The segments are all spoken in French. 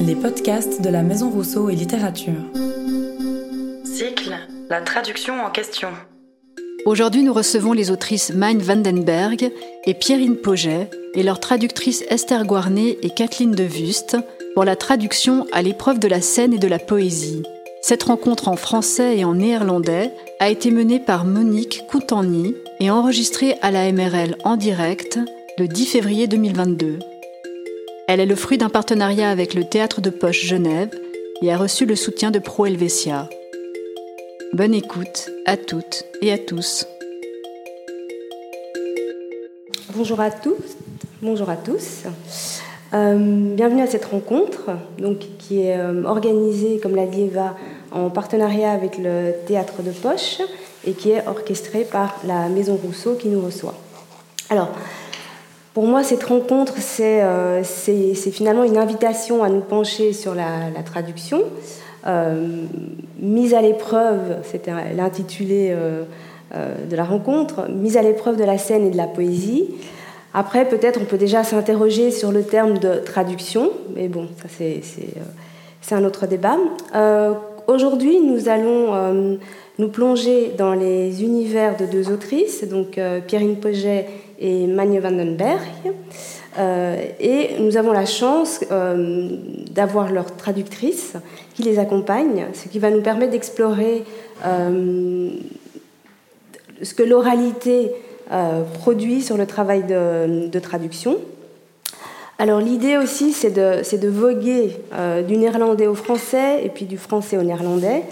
Les podcasts de la Maison Rousseau et Littérature. Cycle La traduction en question. Aujourd'hui, nous recevons les autrices Magne Vandenberg et Pierrine Poget et leurs traductrices Esther Guarnet et Kathleen de Vust pour la traduction à l'épreuve de la scène et de la poésie. Cette rencontre en français et en néerlandais a été menée par Monique Coutany et enregistrée à la MRL en direct le 10 février 2022. Elle est le fruit d'un partenariat avec le Théâtre de Poche Genève et a reçu le soutien de Pro Helvetia. Bonne écoute à toutes et à tous. Bonjour à tous, bonjour à tous. Euh, bienvenue à cette rencontre, qui est euh, organisée, comme l'a dit Eva, en partenariat avec le Théâtre de Poche et qui est orchestrée par la Maison Rousseau qui nous reçoit. Alors, pour moi, cette rencontre, euh, c'est finalement une invitation à nous pencher sur la, traduction. Euh, mise à l'épreuve, c'était l'intitulé euh, de la rencontre, mise à l'épreuve de la scène et de la poésie. Après, peut-être on peut déjà s'interroger sur le terme de traduction, mais bon, ça c'est un autre débat. Aujourd'hui, nous allons nous plonger dans les univers de deux autrices, donc Pierrine Poget et Magne Vandenberg. Euh, et nous avons la chance euh, d'avoir leur traductrice qui les accompagne, ce qui va nous permettre d'explorer euh, ce que l'oralité produit sur le travail de, traduction. Alors l'idée aussi, c'est de, voguer du néerlandais au français et puis du français au néerlandais.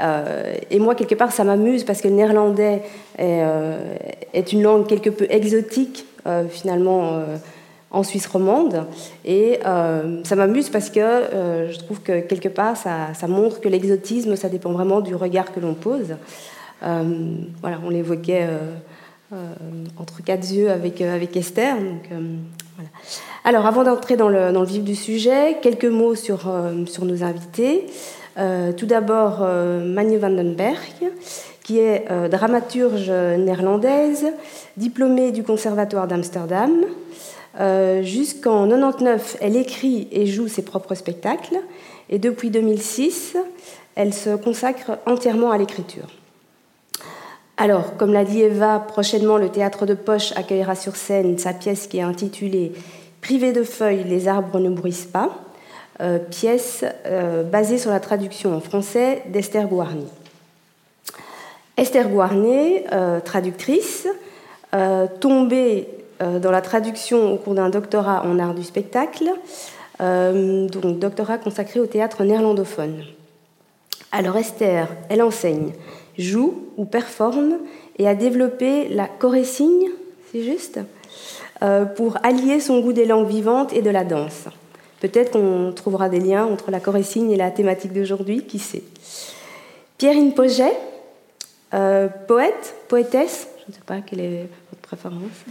Euh, et moi, quelque part, ça m'amuse parce que le néerlandais est, euh, une langue quelque peu exotique, euh, finalement, en Suisse romande. Et ça m'amuse parce que je trouve que, quelque part, ça, montre que l'exotisme, ça dépend vraiment du regard que l'on pose. voilà, on l'évoquait entre quatre yeux avec, Esther. Alors, avant d'entrer dans le, vif du sujet, quelques mots sur nos invités. Euh, tout d'abord, euh, Manje Vandenberg, qui est euh, dramaturge néerlandaise, diplômée du Conservatoire d'Amsterdam. Jusqu'en 99, elle écrit et joue ses propres spectacles. Et depuis 2006, elle se consacre entièrement à l'écriture. Alors, comme l'a dit Eva, prochainement le théâtre de Poche accueillera sur scène sa pièce qui est intitulée Privé de feuilles, les arbres ne bruissent pas. Euh, pièce euh, basée sur la traduction en français d'Esther Guarnier. Esther Guarnier, euh, traductrice, tombée dans la traduction au cours d'un doctorat en art du spectacle, donc doctorat consacré au théâtre néerlandophone. Alors Esther, elle enseigne, joue ou performe et a développé la chorésigne, c'est juste, pour allier son goût des langues vivantes et de la danse. Peut-être qu'on trouvera des liens entre la Corésigne et la thématique d'aujourd'hui, qui sait. Pierrine Poget, euh, poète, poétesse, je ne sais pas quelle est votre préférence,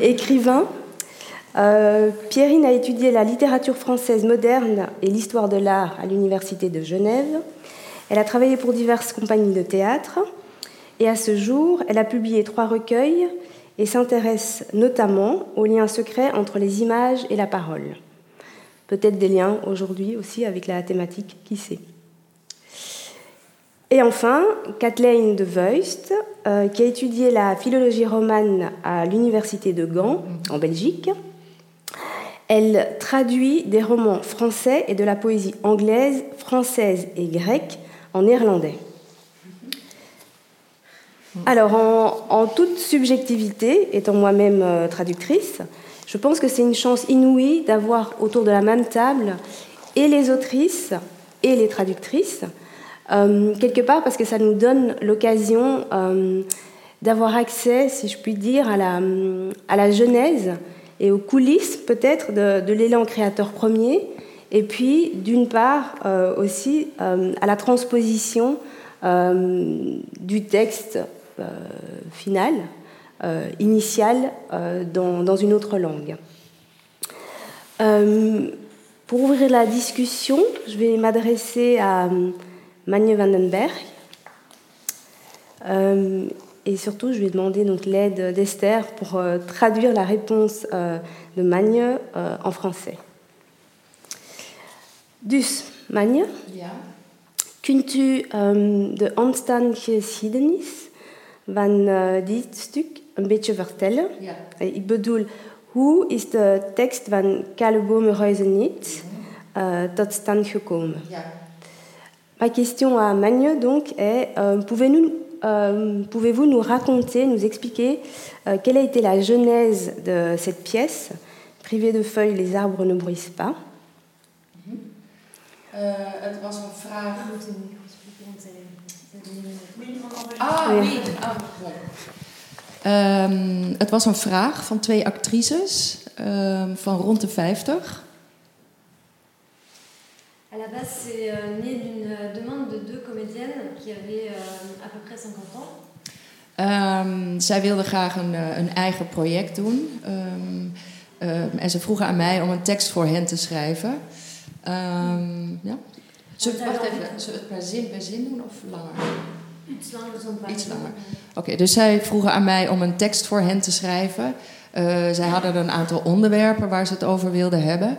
écrivain. Euh, Pierrine a étudié la littérature française moderne et l'histoire de l'art à l'Université de Genève. Elle a travaillé pour diverses compagnies de théâtre et à ce jour, elle a publié trois recueils et s'intéresse notamment aux liens secrets entre les images et la parole. Peut-être des liens aujourd'hui aussi avec la thématique, qui sait. Et enfin, Kathleen de Vuist, euh, qui a étudié la philologie romane à l'Université de Gand, en Belgique. Elle traduit des romans français et de la poésie anglaise, française et grecque en néerlandais. Alors, en toute subjectivité, étant moi-même euh, traductrice, je pense que c'est une chance inouïe d'avoir autour de la même table et les autrices et les traductrices, euh, quelque part parce que ça nous donne l'occasion euh, d'avoir accès, si je puis dire, à la, à la genèse et aux coulisses peut-être de, l'élan créateur premier, et puis d'une part euh, aussi à la transposition du texte final initiale euh, dans, une autre langue. Euh, pour ouvrir la discussion, je vais m'adresser à Magne Vandenberg. et surtout, je vais demander donc l'aide d'Esther pour traduire la réponse de Magne en français. Dus, Manje, Ja. kunt u de ontstaansgeschiedenis van eh, dit stuk een beetje vertellen? Ja. Eh, Ik bedoel, hoe is de tekst van Kale bomen niet eh, tot stand gekomen? Ja. Ma question à Magne donc est euh, euh, pouvez-vous nous raconter, nous expliquer euh, quelle a été la genèse de cette pièce? Privée de feuilles, les arbres ne bruissent pas. Eh, het was een vraag. Ah, Ah, oui. Ah, bon. Ehm, het was een vraag van twee actrices ehm, van rond de 50. À la base, c'est euh, né d'une euh, demande de deux comédiennes qui avaient euh, à peu près 50 ans. Ehm, zij wilden graag een, eh, een eigen project doen. En ze vroegen aan mij om een tekst voor hen te schrijven. Ja. Zullen we, wacht even, zullen we het per zin per zin doen of langer? Iets langer paar Iets langer. Oké, dus zij vroegen aan mij om een tekst voor hen te schrijven. Eh, zij hadden een aantal onderwerpen waar ze het over wilden hebben.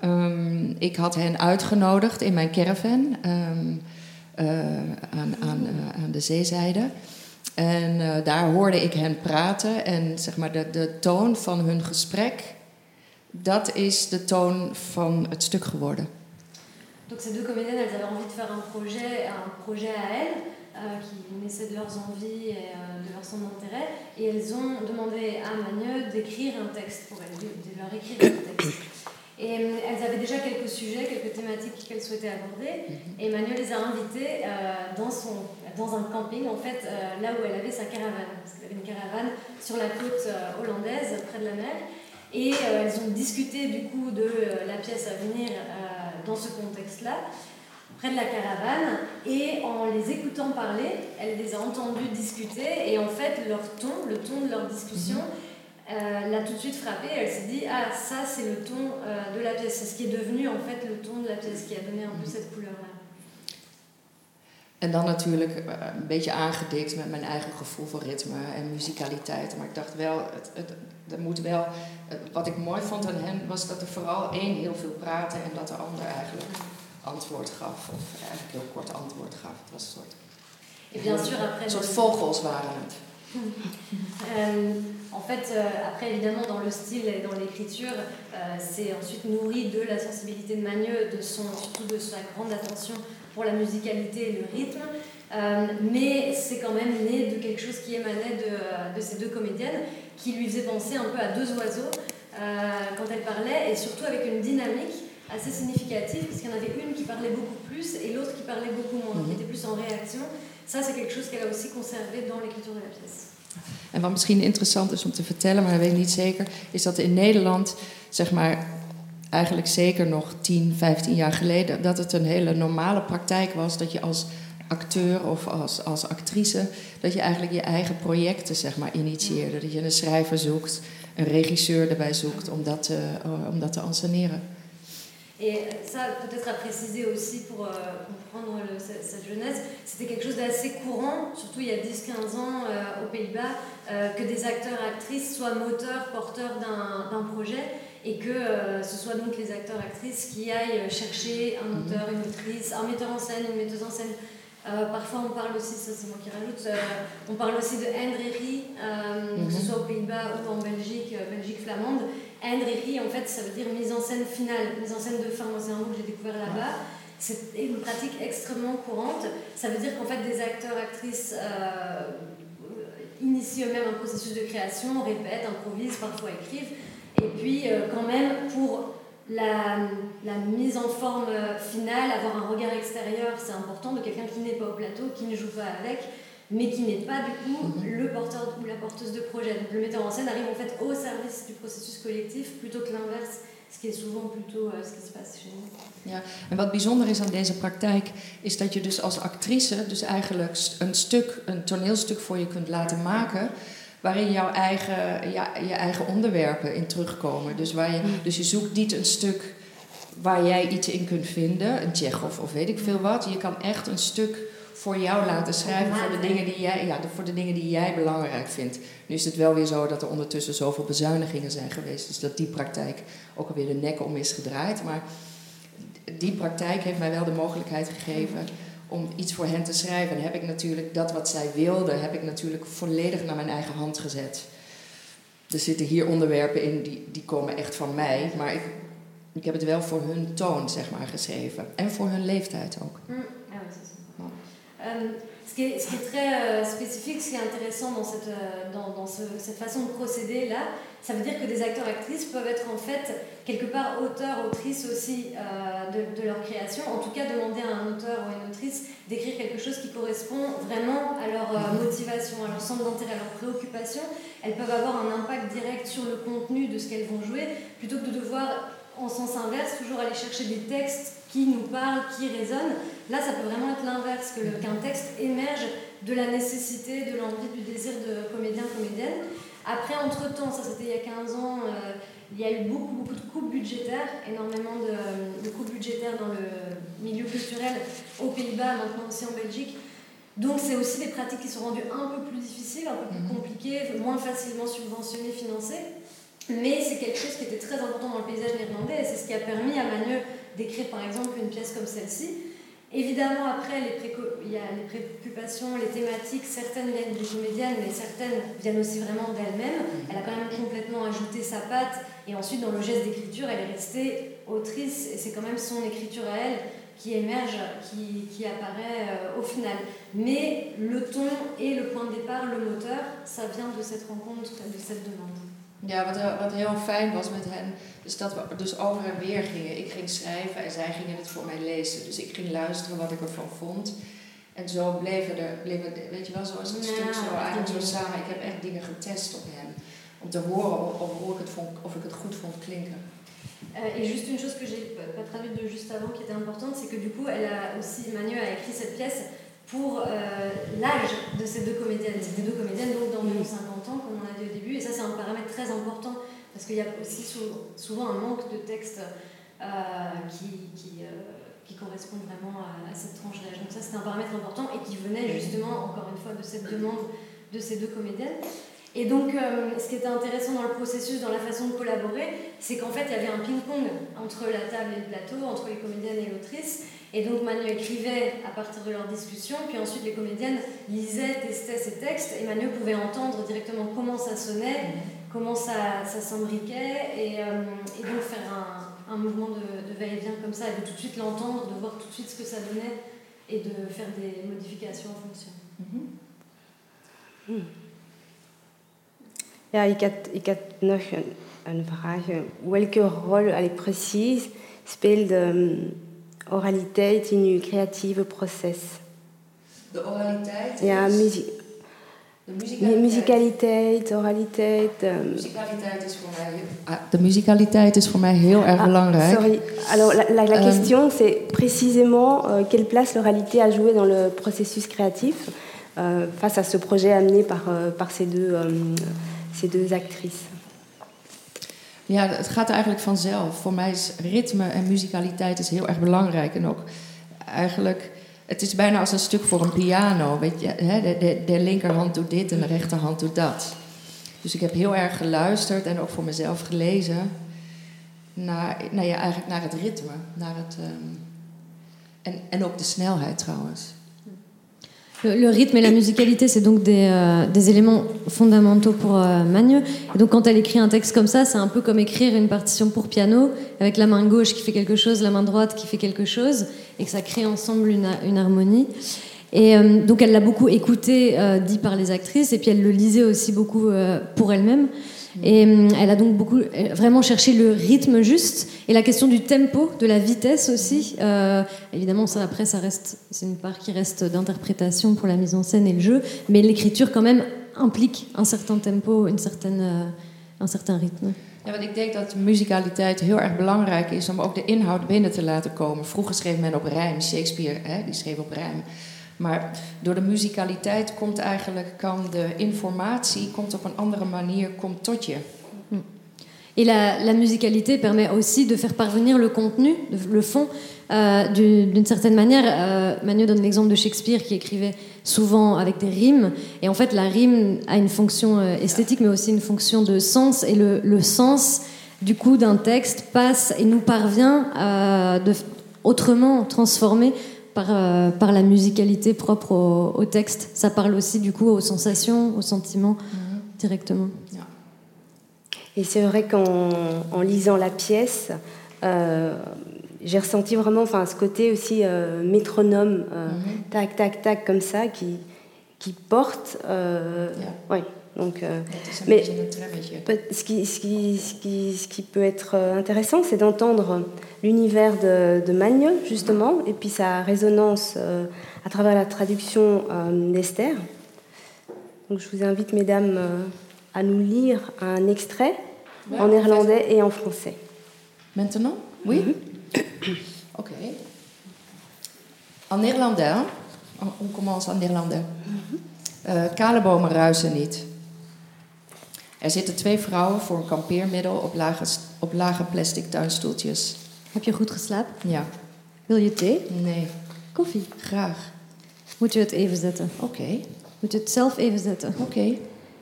Ehm, ik had hen uitgenodigd in mijn caravan ehm, eh, aan, aan, eh, aan de zeezijde. En daar hoorde ik hen praten. En zeg maar, de, de toon van hun gesprek, dat is de toon van het stuk geworden. Donc ces deux comédiennes, elles avaient envie de faire un projet, un projet à elles, qui naissait de leurs envies et euh, de leur centre d'intérêt. Et elles ont demandé à Magneux d'écrire un texte pour elles, de, leur écrire un texte. Et euh, elles avaient déjà quelques sujets, quelques thématiques qu'elles souhaitaient aborder. Et Magneux les a invitées euh, dans, son, dans un camping, en fait, euh, là où elle avait sa caravane. Parce qu'elle avait une caravane sur la côte euh, hollandaise, près de la mer. Et euh, elles ont discuté du coup de euh, la pièce à venir euh, dans ce contexte-là, près de la caravane. Et en les écoutant parler, elle les a entendus discuter. Et en fait, leur ton, le ton de leur discussion, euh, l'a tout de suite frappée. Elle s'est dit Ah, ça, c'est le ton euh, de la pièce. C'est ce qui est devenu en fait le ton de la pièce qui a donné un peu cette couleur-là. En dan natuurlijk eh, een beetje aangedikt met mijn eigen gevoel voor ritme en muzikaliteit. Maar ik dacht wel, het, het, er moet wel. eh, Wat ik mooi vond aan hen was dat er vooral één heel veel praatte en dat de ander eigenlijk antwoord gaf. Of eigenlijk heel kort antwoord gaf. Het was een soort, Et bien sûr, après. een soort le- vogels waren het. Euh, en fait, euh, après, évidemment, dans le style et dans l'écriture, euh, c'est ensuite nourri de la sensibilité de Magneux, de son, surtout de sa grande attention pour la musicalité et le rythme. Mais c'est quand même né de quelque chose qui émanait de, de ces deux comédiennes, qui lui faisait penser un peu à deux oiseaux quand elles parlaient, et surtout avec une dynamique assez significative, parce qu'il y en avait une qui parlait beaucoup plus et l'autre qui parlait beaucoup moins, qui Mhm. était plus en réaction. Ça, c'est quelque chose qu'elle a aussi conservé dans l'écriture de la pièce. En wat misschien interessant is om te vertellen, maar dat weet ik niet zeker, is dat in Nederland, zeg maar, eigenlijk zeker nog 10, 15 jaar geleden, dat het een hele normale praktijk was dat je als acteur of als, als actrice, dat je eigenlijk je eigen projecten, zeg maar, initieerde. Dat je een schrijver zoekt, een regisseur erbij zoekt om dat te, eh, om dat te. Et ça, peut-être à préciser aussi pour euh, comprendre le- ce- cette genèse, c'était quelque chose d'assez courant, surtout il y a 10-15 ans euh, aux Pays-Bas, euh, que des acteurs, actrices soient moteurs, porteurs d'un projet et que euh, ce soit donc les acteurs, actrices qui aillent chercher un auteur, une autrice, un metteur en scène, une metteuse en scène. Parfois on parle aussi, ça c'est moi qui rajoute, on parle aussi de Hendrierie, euh, que ce Mhm. soit aux Pays-Bas ou en Belgique, Belgique flamande. Hendrierie, en fait, ça veut dire mise en scène finale, mise en scène de fin. C'est un mot que j'ai découvert là-bas. C'est une pratique extrêmement courante. Ça veut dire qu'en fait, des acteurs, actrices euh, initient eux-mêmes un processus de création, répètent, improvisent, parfois écrivent. Et puis, euh, quand même, pour la, la mise en forme euh, finale, avoir un regard extérieur, c'est important de quelqu'un qui n'est pas au plateau, qui ne joue pas avec, mais qui n'est pas du coup Mhm. le porteur ou la porteuse de projet. Donc le metteur en scène arrive en fait au service du processus collectif plutôt que l'inverse, ce qui est souvent plutôt euh, ce qui se passe chez nous. En wat bijzonder is aan deze praktijk, is dat je dus als actrice dus eigenlijk een stuk, een toneelstuk voor je kunt laten maken. Waarin jouw eigen, ja, je eigen onderwerpen in terugkomen. Dus, waar je, dus je zoekt niet een stuk waar jij iets in kunt vinden, een Tsjechov of weet ik veel wat. Je kan echt een stuk voor jou laten schrijven voor de dingen die jij, ja, voor de dingen die jij belangrijk vindt. Nu is het wel weer zo dat er ondertussen zoveel bezuinigingen zijn geweest. Dus dat die praktijk ook alweer de nek om is gedraaid. Maar die praktijk heeft mij wel de mogelijkheid gegeven om iets voor hen te schrijven. En heb ik natuurlijk dat wat zij wilden, heb ik natuurlijk volledig naar mijn eigen hand gezet. Er zitten hier onderwerpen in die, die komen echt van mij, maar ik, ik heb het wel voor hun toon, zeg maar, geschreven. En voor hun leeftijd ook. Mm. Euh, ce, qui est, ce qui est très euh, spécifique, ce qui est intéressant dans cette, euh, dans, dans ce, cette façon de procéder là, ça veut dire que des acteurs-actrices peuvent être en fait quelque part auteurs, autrices aussi de, de, leur création. En tout cas, demander à un auteur ou à une autrice d'écrire quelque chose qui correspond vraiment à leur euh, motivation, à leur centre d'intérêt, à leur préoccupation. Elles peuvent avoir un impact direct sur le contenu de ce qu'elles vont jouer, plutôt que de devoir en sens inverse, toujours aller chercher des textes qui nous parlent, qui résonnent. Là, ça peut vraiment être l'inverse, qu'un texte émerge de la nécessité, de l'envie, du désir de comédien, comédienne. Après, entre-temps, ça c'était il y a 15 ans, euh, il y a eu beaucoup, beaucoup de coupes budgétaires, énormément de, de, coupes budgétaires dans le milieu culturel aux Pays-Bas, maintenant aussi en Belgique. Donc c'est aussi des pratiques qui sont rendues un peu plus difficiles, un peu plus mhm. compliquées, moins facilement subventionnées, financées. Mais c'est quelque chose qui était très important dans le paysage néerlandais et c'est ce qui a permis à Magneux d'écrire par exemple une pièce comme celle-ci. Évidemment, après, les il y a les préoccupations, les thématiques, certaines viennent des comédiennes, mais certaines viennent aussi vraiment d'elle-même. Elle a quand même complètement ajouté sa patte et ensuite, dans le geste d'écriture, elle est restée autrice et c'est quand même son écriture à elle qui émerge, qui, qui apparaît euh, au final. Mais le ton et le point de départ, le moteur, ça vient de cette rencontre, de cette demande. Ja, wat, wat heel fijn was met hen, is dat we dus over en weer gingen. Ik ging schrijven en zij gingen het voor mij lezen. Dus ik ging luisteren wat ik ervan vond. En zo bleven er, bleven, weet je wel, zoals het ja, stuk zo eigenlijk zo samen. Ik heb echt dingen getest op hen. Om te horen of, of, ik, het vond, of ik het goed vond klinken. Euh, et juste une chose que j'ai pas traduite de juste avant qui était importante, c'est que du coup, elle a aussi, Manu a écrit cette pièce pour euh, l'âge de ces deux comédiennes. C'était deux comédiennes donc d'environ 50 ans, comme on a dit au début, et ça c'est un paramètre très important parce qu'il y a aussi souvent un manque de texte euh, qui, qui, euh, qui, correspond vraiment à, cette tranche d'âge. Donc ça c'était un paramètre important et qui venait justement, encore une fois, de cette demande de ces deux comédiennes. Et donc, ce qui était intéressant dans le processus, dans la façon de collaborer, c'est qu'en fait, il y avait un ping-pong entre la table et le plateau, entre les comédiennes et l'autrice. Et donc Manu écrivait à partir de leur discussion, puis ensuite les comédiennes lisaient, testaient ces textes, et Manu pouvait entendre directement comment ça sonnait, comment ça, ça s'imbriquait, et, euh, et, donc faire un, un mouvement de, de va-et-vient comme ça, et de tout de suite l'entendre, de voir tout de suite ce que ça donnait, et de faire des modifications en fonction. Mm -hmm. Ja, ik had, ik had nog een, een vraag. Welke rol, allez, precies, speelde oraliteit in uw creatieve proces? De oraliteit? Ja, muziek. De muzikaliteit. Muzikaliteit, oraliteit. Um... Muzikaliteit is voor mij. Ah, de muzikaliteit is voor mij heel erg ah, belangrijk. Sorry. Alors la, la, la um... question c'est précisément euh, quelle place l'oralité a joué dans le processus créatif euh, face à ce projet amené par, euh, par ces, deux, ces deux actrices? Ja, het gaat eigenlijk vanzelf. Voor mij is ritme en muzikaliteit is heel erg belangrijk. En ook eigenlijk, het is bijna als een stuk voor een piano. Weet je, hè? De, de, de linkerhand doet dit en de rechterhand doet dat. Dus ik heb heel erg geluisterd en ook voor mezelf gelezen naar, nou ja, eigenlijk naar het ritme. Naar het, um, en, en ook de snelheid trouwens. Le, rythme et la musicalité, c'est donc des, euh, des, éléments fondamentaux pour euh, Magneux. Et donc quand elle écrit un texte comme ça, c'est un peu comme écrire une partition pour piano, avec la main gauche qui fait quelque chose, la main droite qui fait quelque chose, et que ça crée ensemble une, une harmonie. Et euh, donc elle l'a beaucoup écouté, euh, dit par les actrices, et puis elle le lisait aussi beaucoup euh, pour elle-même. Et euh, elle a donc beaucoup, vraiment cherché le rythme juste et la question du tempo, de la vitesse aussi. Euh, évidemment, ça après, ça reste, c'est une part qui reste d'interprétation pour la mise en scène et le jeu, mais l'écriture quand même implique un certain tempo, une certaine, uh, un certain rythme. Ja, want ik denk dat muzikaliteit heel erg belangrijk is om ook de inhoud binnen te laten komen. Vroeger schreef men op rijm, Shakespeare hè, die schreef op. Maar door de muzikaliteit komt eigenlijk, kan de informatie komt op een andere manier komt tot je. Et la, la, musicalité permet aussi de faire parvenir le contenu, le fond, euh, d'une certaine manière. Euh, Manu donne l'exemple de Shakespeare qui écrivait souvent avec des rimes. Et en fait, la rime a une fonction euh, esthétique, mais aussi une fonction de sens. Et le, le sens, du coup, d'un texte passe et nous parvient euh, de, autrement, transformé par, euh, par la musicalité propre au, au texte. Ça parle aussi du coup aux sensations, aux sentiments directement. Et c'est vrai qu'en en lisant la pièce, euh, j'ai ressenti vraiment enfin, ce côté aussi euh, métronome, euh, tac, tac, tac, comme ça, qui, qui porte. ouais, donc, euh, Mais- Ce qui, ce qui- ce qui- ce qui peut être euh, intéressant, c'est d'entendre l'univers de, de Magne, justement, et puis sa résonance euh, à travers la traduction euh, d'Esther. Donc je vous invite, mesdames, à nous lire un extrait Ouais, en néerlandais et en français. Maintenant? Oui? Oké. En néerlandais. On on commence en néerlandais. Eh, kale bomen ruisen niet. Er zitten twee vrouwen voor een kampeermiddel op lage, op lage plastic tuinstoeltjes. Heb je goed geslapen? Ja. Wil je thee? Nee. Koffie? Graag. Moet je het even zetten? Oké. Moet je het zelf even zetten? Oké.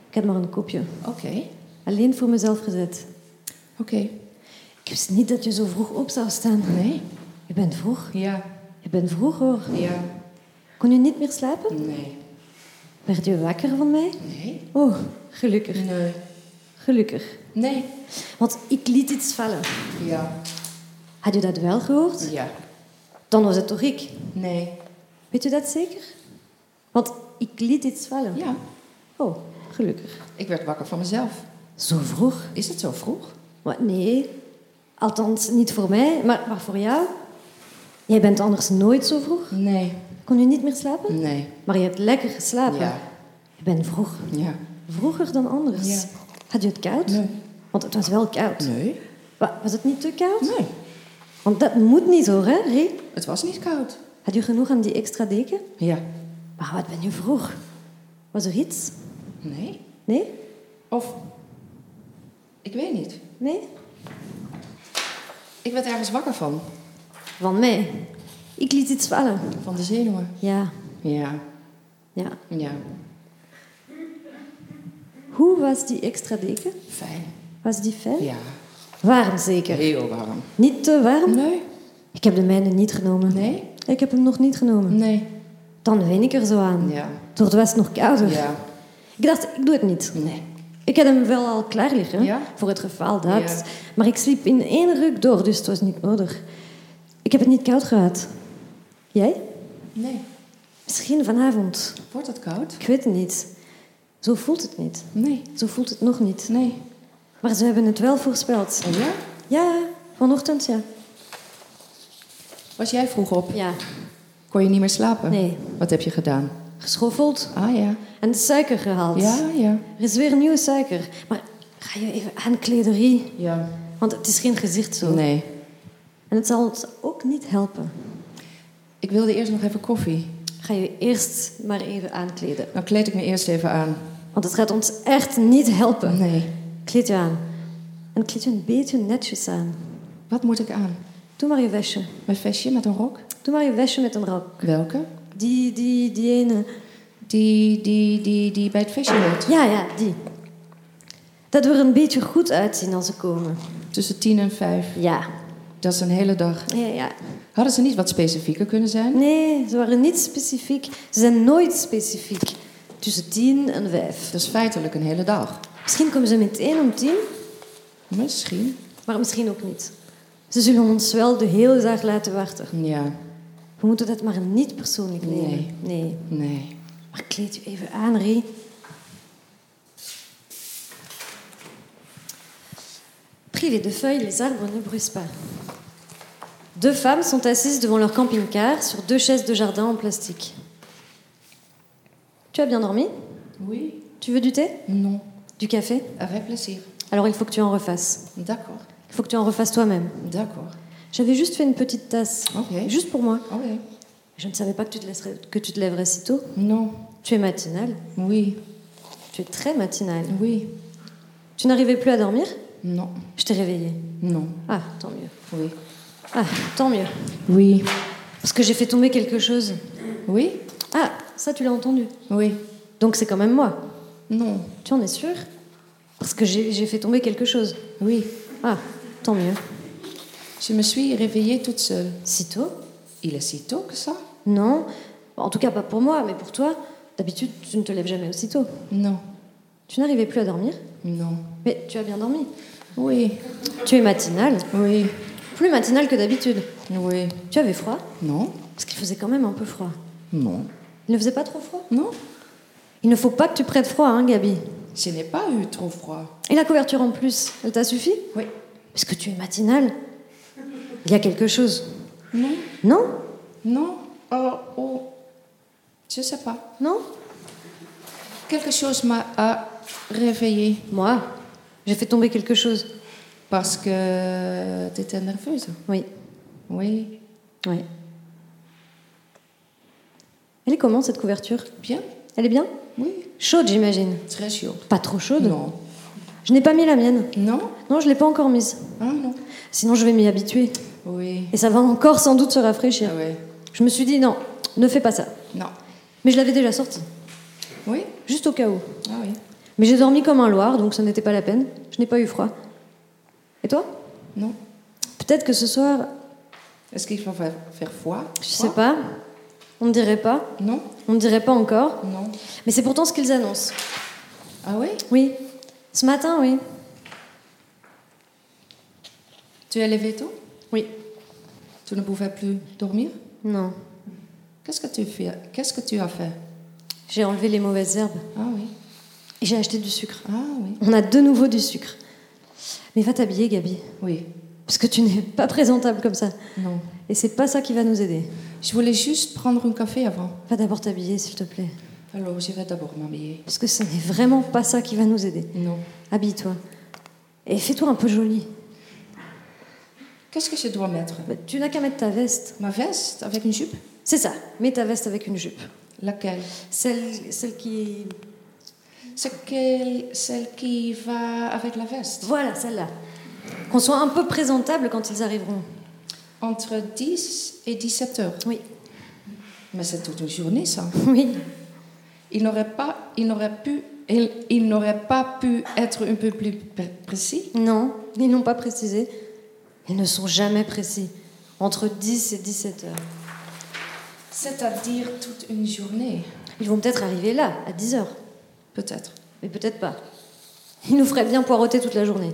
Ik heb maar een kopje. Oké. Alleen voor mezelf gezet. Oké. Ik wist niet dat je zo vroeg op zou staan. Nee? Je bent vroeg. Ja. Je bent vroeg hoor. Ja. Kon je niet meer slapen? Nee. Werd je wakker van mij? Nee? Oh, gelukkig. Nee. Gelukkig. Nee. Want ik liet iets vallen. Ja. Had je dat wel gehoord? Ja. Dan was het toch ik? Nee. Weet je dat zeker? Want ik liet iets vallen. Ja. Oh, gelukkig. Ik werd wakker van mezelf. Zo vroeg? Is het zo vroeg? Nee. Althans, niet voor mij, maar, maar voor jou. Jij bent anders nooit zo vroeg. Nee. Kon je niet meer slapen? Nee. Maar je hebt lekker geslapen. Ja. Je bent vroeg. Ja. Vroeger dan anders. Ja. Had je het koud? Nee. Want het was wel koud. Nee. Wa- Was het niet te koud? Nee. Want dat moet niet hoor, hè, Rie? Het was niet koud. Had je genoeg aan die extra deken? Ja. Maar wat ben je vroeg? Was er iets? Nee. Nee? Of... Ik weet niet. Nee? Ik werd ergens wakker van. Van mij. Ik liet iets vallen. Van de zenuwen. Ja, Ja. ja. Ja. Hoe was die extra deken? Fijn. Was die fijn? Ja. Warm zeker. Heel warm. Niet te warm? Nee. Ik heb de mijne niet genomen. Nee? Ik heb hem nog niet genomen. Nee. Dan win ik er zo aan. Ja. Door het was nog kouder. Ja. Ik dacht, ik doe het niet. Nee. Ik had hem wel al klaar liggen. Ja? Voor het geval dat. Ja. Maar ik sliep in één ruk door, dus het was niet nodig. Ik heb het niet koud gehad. Jij? Nee. Misschien vanavond. Wordt het koud? Ik weet het niet. Zo voelt het niet. Nee. Zo voelt het nog niet. Nee. Maar ze hebben het wel voorspeld. Oh ja? Ja, vanochtend ja. Was jij vroeg op? Ja, Kon je niet meer slapen? Nee. Wat heb je gedaan? geschoffeld Ah ja. en de suiker gehaald. Ja, ja. Er is weer nieuwe suiker. Maar ga je even aanklederie? Ja. Want het is geen gezicht zo. Nee. En het zal ons ook niet helpen. Ik wilde eerst nog even koffie. Ga je eerst maar even aankleden. Dan kleed ik me eerst even aan. Want het gaat ons echt niet helpen. Nee. Kleed je aan. En kleed je een beetje netjes aan. Wat moet ik aan? Doe maar je vestje. Mijn vestje met een rok? Doe maar je vestje met een rok. Welke? Die, die, die ene. Die, die, die, die bij het vestje hoort. Ja, ja, die. Dat we er een beetje goed uitzien als ze komen. Tussen tien en vijf. Ja. Dat is een hele dag. Ja, ja. Hadden ze niet wat specifieker kunnen zijn? Nee, ze waren niet specifiek. Ze zijn nooit specifiek. Tussen tien en vijf. Dat is feitelijk een hele dag. Misschien komen ze meteen om tien, Misschien. maar misschien ook niet. Ze zullen ons wel de hele dag laten wachten. Ja. We moeten dat maar niet persoonlijk nemen. Nee. nee. Nee. Maar kleed je even aan, Rie. Privé de feuilles, les arbres ne bruissent pas. Deux femmes sont assises devant leur camping-car sur deux chaises de jardin en plastique. Tu as bien dormi? Oui. Tu veux du thé? Non. Du café? Avec plaisir. Alors il faut que tu en refasses. D'accord. Il faut que tu en refasses toi-même. D'accord. J'avais juste fait une petite tasse. Juste pour moi. Ok. Je ne savais pas que tu te, laisserais- que tu te lèverais si tôt. Non. Tu es matinale. Oui. Tu es très matinale. Oui. Tu n'arrivais plus à dormir? Non. Je t'ai réveillée. Non. Ah, tant mieux. Oui. Ah, tant mieux. Oui. Parce que j'ai fait tomber quelque chose. Oui. Ah, ça tu l'as entendu. Oui. Donc c'est quand même moi. Non. Tu en es sûr? Parce que j'ai fait tomber quelque chose. Oui. Ah, tant mieux. Je me suis réveillée toute seule. Si tôt? Il est si tôt que ça? Non. En tout cas, pas pour moi, mais pour toi. D'habitude, tu ne te lèves jamais aussitôt. Non. Tu n'arrivais plus à dormir? Non. Mais tu as bien dormi. Oui. Tu es matinale. Oui. Plus matinale que d'habitude. Oui. Tu avais froid? Non. Parce qu'il faisait quand même un peu froid. Non. Il ne faisait pas trop froid? Non. Il ne faut pas que tu prennes froid, hein, Gabi. Je n'ai pas eu trop froid. Et la couverture en plus, elle t'a suffi? Oui. Parce que tu es matinale. Il y a quelque chose. Non. Non? Non. Oh, oh. Je sais pas. Non? Quelque chose m'a réveillée Moi, j'ai fait tomber quelque chose. Parce que tu étais nerveuse. Oui. Oui. Oui. Elle est comment cette couverture? Bien. Elle est bien? Oui. Chaude, j'imagine. Très chaud. Pas trop chaude? Non. Je n'ai pas mis la mienne. Non? Non, je l'ai pas encore mise. Ah non. Sinon, je vais m'y habituer. Oui. Et ça va encore sans doute se rafraîchir. Ah oui. Je me suis dit, non, ne fais pas ça. Non. Mais je l'avais déjà sortie, Oui. juste au cas où. Ah oui. Mais j'ai dormi comme un loir, donc ça n'était pas la peine. Je n'ai pas eu froid. Et toi? Non. Peut-être que ce soir, Est-ce qu'il faut faire, froid je sais pas, on ne dirait pas, Non. on ne dirait pas encore. Non. Mais c'est pourtant ce qu'ils annoncent. Ah oui? Oui, ce matin, oui. Tu es levé tôt? Oui. Tu ne pouvais plus dormir? Non, Qu'est-ce que tu fais? Qu'est-ce que tu as fait? J'ai enlevé les mauvaises herbes Ah oui. et j'ai acheté du sucre. Ah oui. On a de nouveau du sucre. Mais va t'habiller, Gabi, Oui. parce que tu n'es pas présentable comme ça. Non. Et c'est pas ça qui va nous aider. Je voulais juste prendre un café avant. Va d'abord t'habiller, s'il te plaît. Alors, je vais d'abord m'habiller. Parce que ce n'est vraiment pas ça qui va nous aider. Non. Habille-toi. Et fais-toi un peu jolie. Qu'est-ce que je dois mettre? Bah, tu n'as qu'à mettre ta veste. Ma veste avec une jupe? C'est ça. Mets ta veste avec une jupe. Laquelle? Celle, celle qui. C'est celle qui va avec la veste? Voilà, celle-là. Qu'on soit un peu présentable quand ils arriveront. Entre 10 et 17 heures. Oui. Mais c'est toute une journée, ça. Oui. Il n'aurait pas, il n'aurait pu, il, il n'aurait pas pu être un peu plus pré- précis? Non, ils n'ont pas précisé. Ils ne sont jamais précis. Entre 10 et 17 heures. C'est-à-dire toute une journée, Ils vont peut-être arriver là, à 10 heures. Peut-être. Mais peut-être pas. Ils nous feraient bien poireauter toute la journée.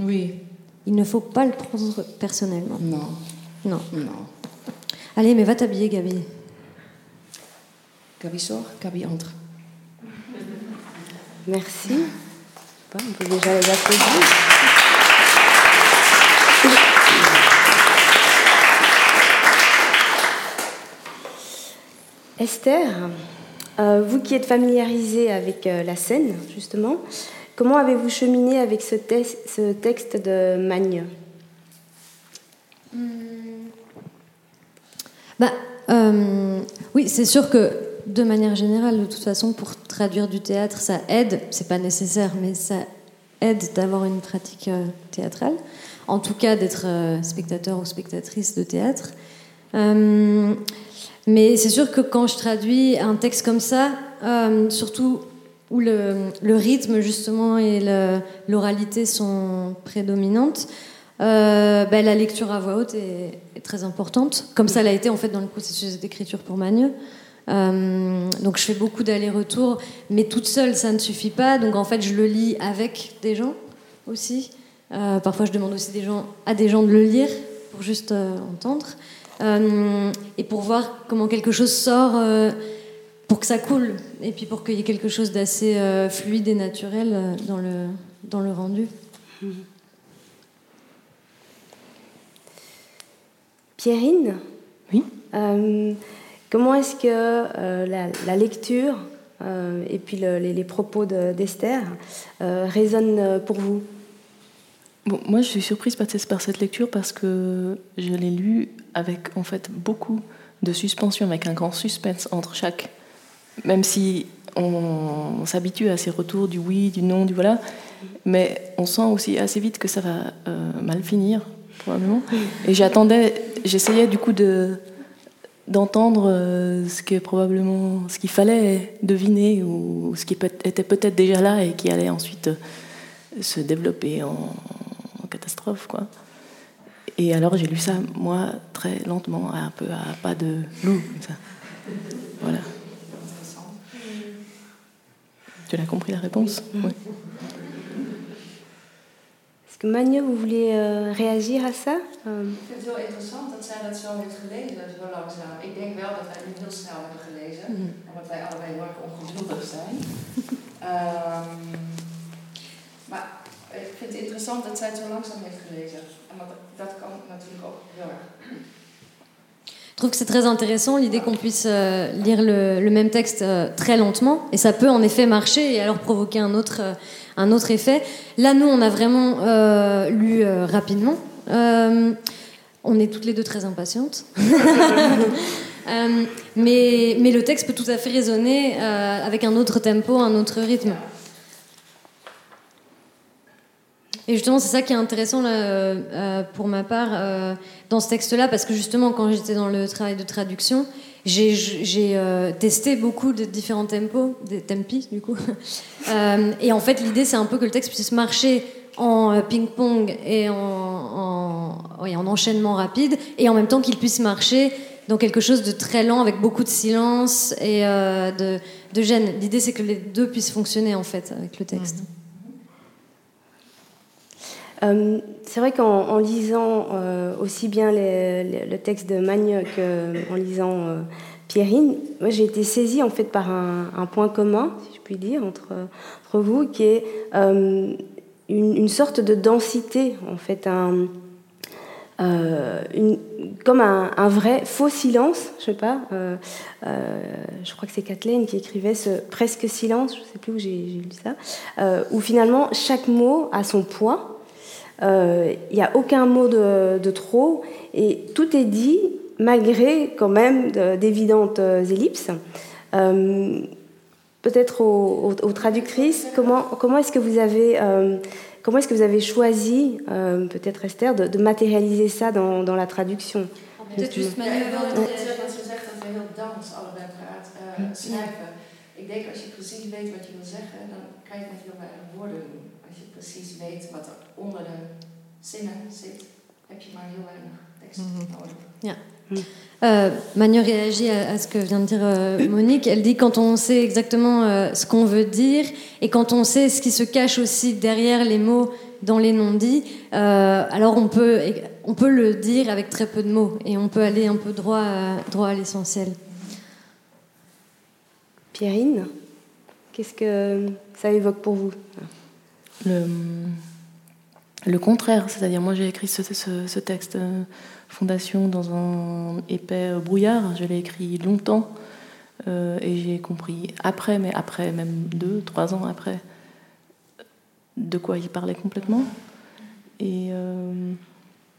Oui. Il ne faut pas le prendre personnellement. Non. Non. Non. Allez, mais va t'habiller, Gabi. Gabi sort, Gabi entre. Merci. Bon, on peut déjà les applaudir. Esther, euh, vous qui êtes familiarisée avec euh, la scène, justement, comment avez-vous cheminé avec ce, texte de Magne? Bah, euh, oui, c'est sûr que de manière générale, de toute façon, pour traduire du théâtre, ça aide. C'est pas nécessaire, mais ça aide d'avoir une pratique théâtrale. En tout cas, d'être spectateur ou spectatrice de théâtre. Mais c'est sûr que quand je traduis un texte comme ça, euh, surtout où le, rythme justement et l'oralité sont prédominantes, euh, ben, la lecture à voix haute est, très importante, comme ça l'a été en fait dans le processus d'écriture pour Magneux. Donc je fais beaucoup d'allers-retours, mais toute seule ça ne suffit pas. Donc en fait je le lis avec des gens aussi. Euh, parfois je demande aussi des gens, à des gens de le lire pour juste entendre Euh, et pour voir comment quelque chose sort, euh, pour que ça coule et puis pour qu'il y ait quelque chose d'assez euh, fluide et naturel euh, dans le, dans le rendu. Pierrine Oui. Euh, comment est-ce que euh, la, la lecture euh, et puis le- les, les propos de- d'Esther euh, résonnent pour vous? Bon, moi, je suis surprise par cette, par cette lecture parce que je l'ai lu avec en fait beaucoup de suspension, avec un grand suspense entre chaque. Même si on, s'habitue à ces retours du oui, du non, du voilà, mais on sent aussi assez vite que ça va euh, mal finir, probablement. Et j'attendais, j'essayais du coup de d'entendre euh, ce que probablement ce qu'il fallait deviner ou ce qui était peut-être déjà là et qui allait ensuite euh, se développer en, en catastrophe quoi. Et alors j'ai lu ça, moi, très lentement, un peu à pas de loup. Ça. Voilà. Tu l'as compris la réponse? Oui. Est-ce que Magne, vous voulez euh, réagir à ça? Euh... Ik vind het heel interessant dat zij dat zo heeft gelezen, zo langzaam. Ik denk wel dat wij nu heel snel hebben gelezen, mm. omdat wij allebei heel erg ongeduldig zijn. um, maar ik vind het interessant dat zij. Je trouve que c'est très intéressant l'idée qu'on puisse euh, lire le, même texte euh, très lentement, et ça peut en effet marcher et alors provoquer un autre, euh, un autre effet. Là, nous, on a vraiment lu rapidement. On est toutes les deux très impatientes. mais, mais le texte peut tout à fait résonner avec un autre tempo, un autre rythme. Et justement, c'est ça qui est intéressant là, euh, pour ma part euh, dans ce texte-là, parce que justement, quand j'étais dans le travail de traduction, j'ai euh, testé beaucoup de différents tempos, des tempi du coup. Euh, et en fait, l'idée, c'est un peu que le texte puisse marcher en euh, ping-pong et en, oui, en, enchaînement rapide, et en même temps qu'il puisse marcher dans quelque chose de très lent, avec beaucoup de silence et de, de gêne. L'idée, c'est que les deux puissent fonctionner en fait avec le texte. Euh, c'est vrai qu'en lisant euh, aussi bien le texte de Magne qu'en lisant euh, Pierrine, moi j'ai été saisie en fait par un, point commun, si je puis dire, entre, vous, qui est une, sorte de densité, en fait, un, comme un, vrai faux silence, je sais pas. je crois que c'est Kathleen qui écrivait ce presque silence, je sais plus où j'ai lu ça, où finalement chaque mot a son poids il euh, n'y a aucun mot de, trop et tout est dit malgré quand même d'évidentes euh, ellipses. Euh, peut-être aux, traductrices, comment, comment est-ce que vous avez comment est-ce que vous avez choisi, peut-être Esther, de, matérialiser ça dans, dans la traduction? Peut-être juste precies weet wat er onder de zinnen zit, heb je maar heel weinig tekst mhm. nodig. Ja. Euh, Manu réagit à, ce que vient de dire euh, Monique. Elle dit quand on sait exactement euh, ce qu'on veut dire et quand on sait ce qui se cache aussi derrière les mots dans les non-dits, alors on peut, on peut le dire avec très peu de mots et on peut aller un peu droit à, droit à l'essentiel. Pierrine, qu'est-ce que ça évoque pour vous? Le, le contraire. C'est-à-dire, moi, j'ai écrit ce, ce, texte euh, Fondation dans un épais brouillard. Je l'ai écrit longtemps euh, et j'ai compris après, mais après, même deux, trois ans après, de quoi il parlait complètement. Et. Euh,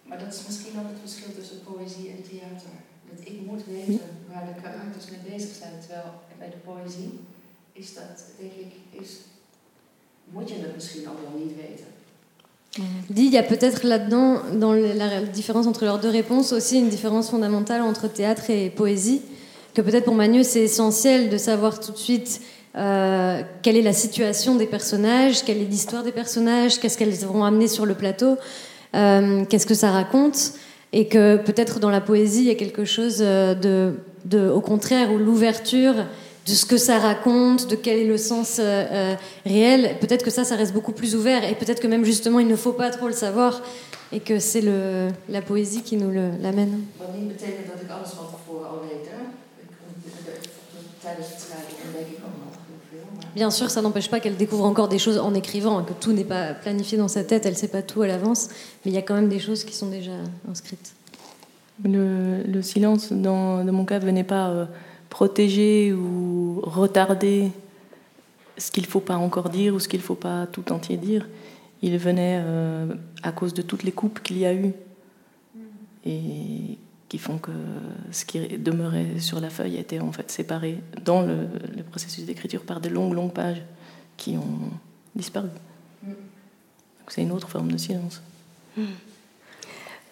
maar dat is misschien ook het verschil tussen poëzie en theater. Dat ik moet weten waar de karakters mee bezig zijn. Terwijl bij de poëzie is dat, denk ik, is moet je het misschien wel niet weten? Il y a peut-être là-dedans, dans la différence entre leurs deux réponses, aussi une différence fondamentale entre théâtre et poésie. Que peut-être pour Magneux, c'est essentiel de savoir tout de suite euh, quelle est la situation des personnages, quelle est l'histoire des personnages, qu'est-ce qu'elles vont amener sur le plateau, euh, qu'est-ce que ça raconte. Et que peut-être dans la poésie, il y a quelque chose euh, de, de au contraire, où l'ouverture de ce que ça raconte, de quel est le sens euh, euh, réel. Peut-être que ça, ça reste beaucoup plus ouvert et peut-être que même justement, il ne faut pas trop le savoir et que c'est le, la poésie qui nous l'amène. Bien sûr, ça n'empêche pas qu'elle découvre encore des choses en écrivant, hein, que tout n'est pas planifié dans sa tête, elle ne sait pas tout à l'avance, mais il y a quand même des choses qui sont déjà inscrites. Le, le silence, dans, dans, mon cas, ne venait pas... Euh, protéger ou retarder ce qu'il ne faut pas encore dire ou ce qu'il ne faut pas tout entier dire. Il venait euh, à cause de toutes les coupes qu'il y a eu et qui font que ce qui demeurait sur la feuille était en fait séparé dans le, processus d'écriture par de longues, longues pages qui ont disparu. C'est une autre forme de silence.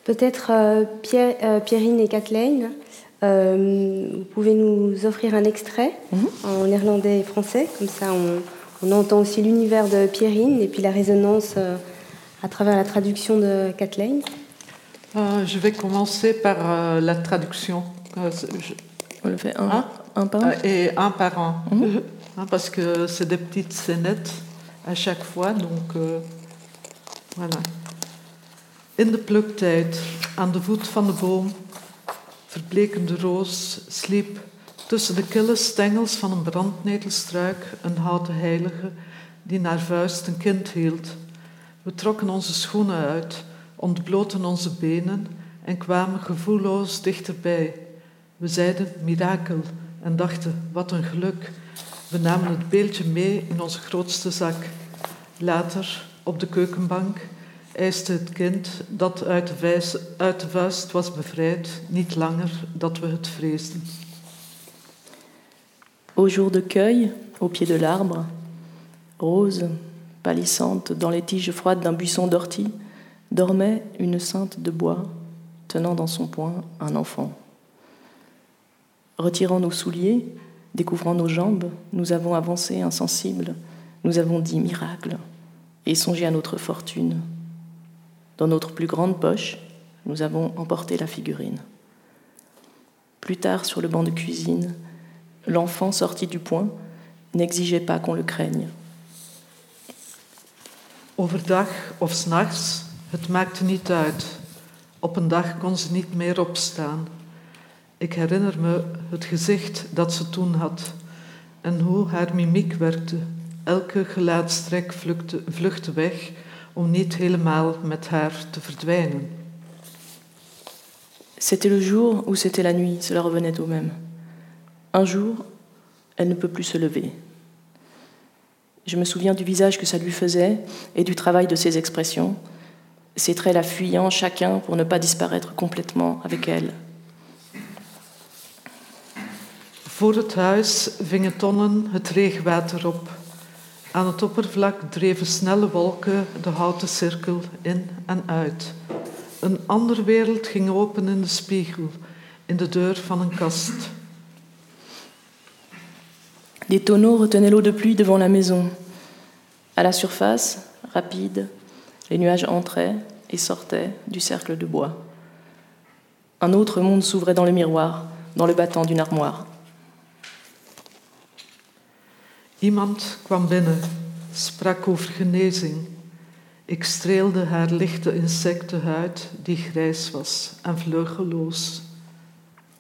Peut-être euh, Pierre, euh, Pierrine et Kathleen, euh, vous pouvez nous offrir un extrait mhm. en néerlandais et français, comme ça on, entend aussi l'univers de Pierrine et puis la résonance euh, à travers la traduction de Kathleen. Euh, je vais commencer par euh, la traduction. Euh, je... On le fait un, hein? un par un? Et un par un. Mhm. Hein, parce que c'est des petites scénettes à chaque fois. Donc voilà. In de pluktijd, aan de voet van de boom, verblekende roos, sliep tussen de kille stengels van een brandnetelstruik een houten heilige die naar vuist een kind hield. We trokken onze schoenen uit ontbloten onze benen en kwamen gevoelloos dichterbij. We zeiden mirakel en dachten wat een geluk. We namen het beeldje mee in onze grootste zak. Later, op de keukenbank, eiste kind de, de was langer we het. Au jour de cueil, au pied de l'arbre, rose, pâlissante dans les tiges froides d'un buisson d'ortie, dormait une sainte de bois, tenant dans son poing un enfant. Retirant nos souliers, découvrant nos jambes, nous avons avancé insensibles, nous avons dit miracle et songé à notre fortune. Dans notre plus grande poche, nous avons emporté la figurine. Plus tard, sur le banc de cuisine, l'enfant sorti du poing n'exigeait pas qu'on le craigne. Overdag of s'nachts, Het maakte niet uit. Op een dag kon ze niet meer opstaan. Ik herinner me het gezicht dat ze toen had en hoe haar mimiek werkte. Elke gelaatstrek vluchtte, vluchtte weg om niet helemaal met haar te verdwijnen. C'était le jour ou c'était la nuit, cela revenait au même. Un jour, elle ne peut plus se lever. Je me souviens du visage que ça lui faisait et du travail de ses expressions, ses traits la fuyant chacun pour ne pas disparaître complètement avec elle. Voor het huis vingen tonnen het regenwater op. Aan het oppervlak dreven snelle wolken de houten cirkel in en uit. Een andere wereld ging open in de spiegel, in de deur van een kast. Des tonneaux retenaient l'eau de pluie devant la maison. À la surface, rapide, Les nuages entraient et sortaient du cercle de bois. Un autre monde s'ouvrait dans le miroir, dans le battant d'une armoire. Iemand kwam binnen, sprak over genezing. Ik streelde haar lichte insectenhuid die grijs was en vleugelloos.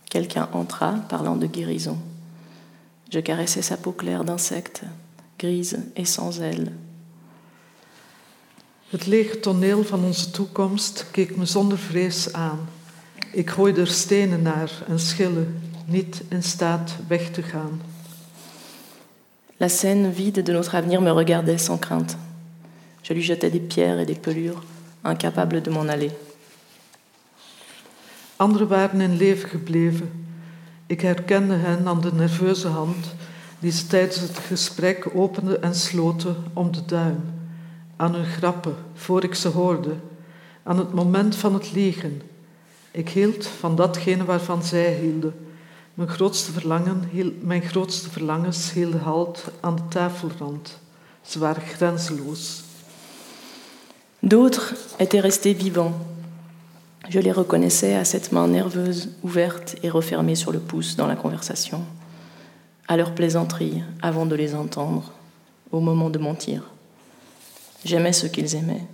Quelqu'un entra, parlant de guérison. Je caressais sa peau claire d'insecte, grise et sans ailes. Het lege toneel van onze toekomst keek me zonder vrees aan. Ik gooide er stenen naar en schillen, niet in staat weg te gaan. La scène vide de notre avenir me regardait sans crainte. Je lui jetais des pierres et des pelures, incapable de m'en aller. Anderen waren in leven gebleven. Ik herkende hen aan de nerveuze hand die ze tijdens het gesprek openden en sloten om de duim aan hun grappen voor ik ze hoorde, aan het moment van het liegen. Ik hield van datgene waarvan zij hielden. Mijn grootste, verlangens hielden halt aan de tafelrand. Ze waren grenzeloos. D'autres étaient restés vivants. Je les reconnaissais à cette main nerveuse, ouverte et refermée sur le pouce dans la conversation, à leurs plaisanteries avant de les entendre, au moment de mentir. J'aimais ce qu'ils aimaient.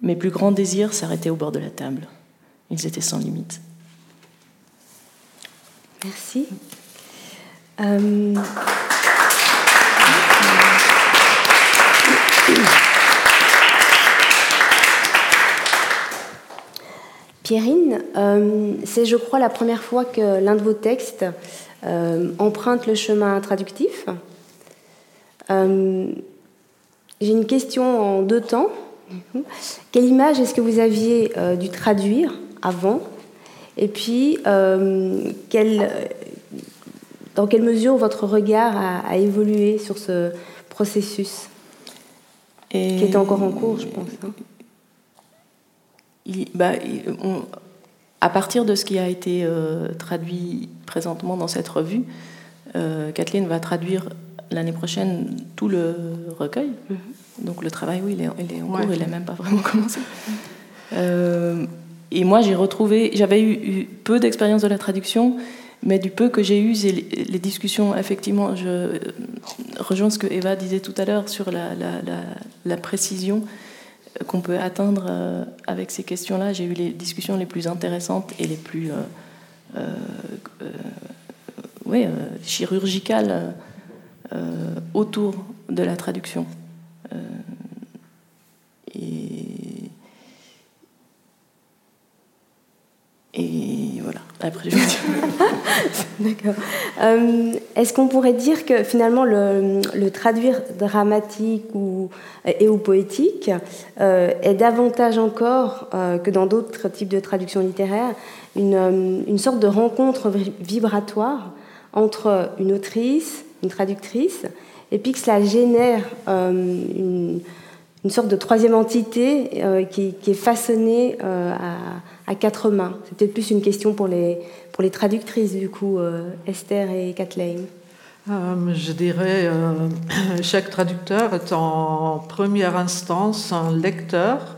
Mes plus grands désirs s'arrêtaient au bord de la table. Ils étaient sans limite. Merci. Euh... Pierrine, euh, c'est, je crois, la première fois que l'un de vos textes euh, emprunte le chemin traductif. J'ai une question en deux temps. Quelle image est-ce que vous aviez dû traduire avant Et puis, euh, dans quelle mesure votre regard a, évolué sur ce processus qui est encore en cours, je pense hein? Bah, À partir de ce qui a été euh, traduit présentement dans cette revue, Kathleen va traduire l'année prochaine tout le recueil. Mhm. Donc le travail, oui, il est, il est en cours, il n'a même pas vraiment commencé. Euh, et moi, j'ai retrouvé, j'avais eu, peu d'expérience de la traduction, mais du peu que j'ai eu, les, les, discussions, effectivement, je rejoins ce que Eva disait tout à l'heure sur la, précision qu'on peut atteindre euh, avec ces questions-là. J'ai eu les discussions les plus intéressantes et les plus euh, euh, chirurgicales autour de la traduction. et Et voilà, après je D'accord. Euh, est-ce qu'on pourrait dire que finalement le, traduire dramatique ou, et ou poétique euh, est davantage encore euh, que dans d'autres types de traductions littéraires une, une, sorte de rencontre vibratoire entre une autrice, une traductrice, et puis que cela génère une, une, sorte de troisième entité qui, est façonnée à à quatre mains C'est peut-être plus une question pour les, pour les traductrices, du coup, euh, Esther et Kathleen. Euh, je dirais, euh, chaque traducteur est en première instance un lecteur.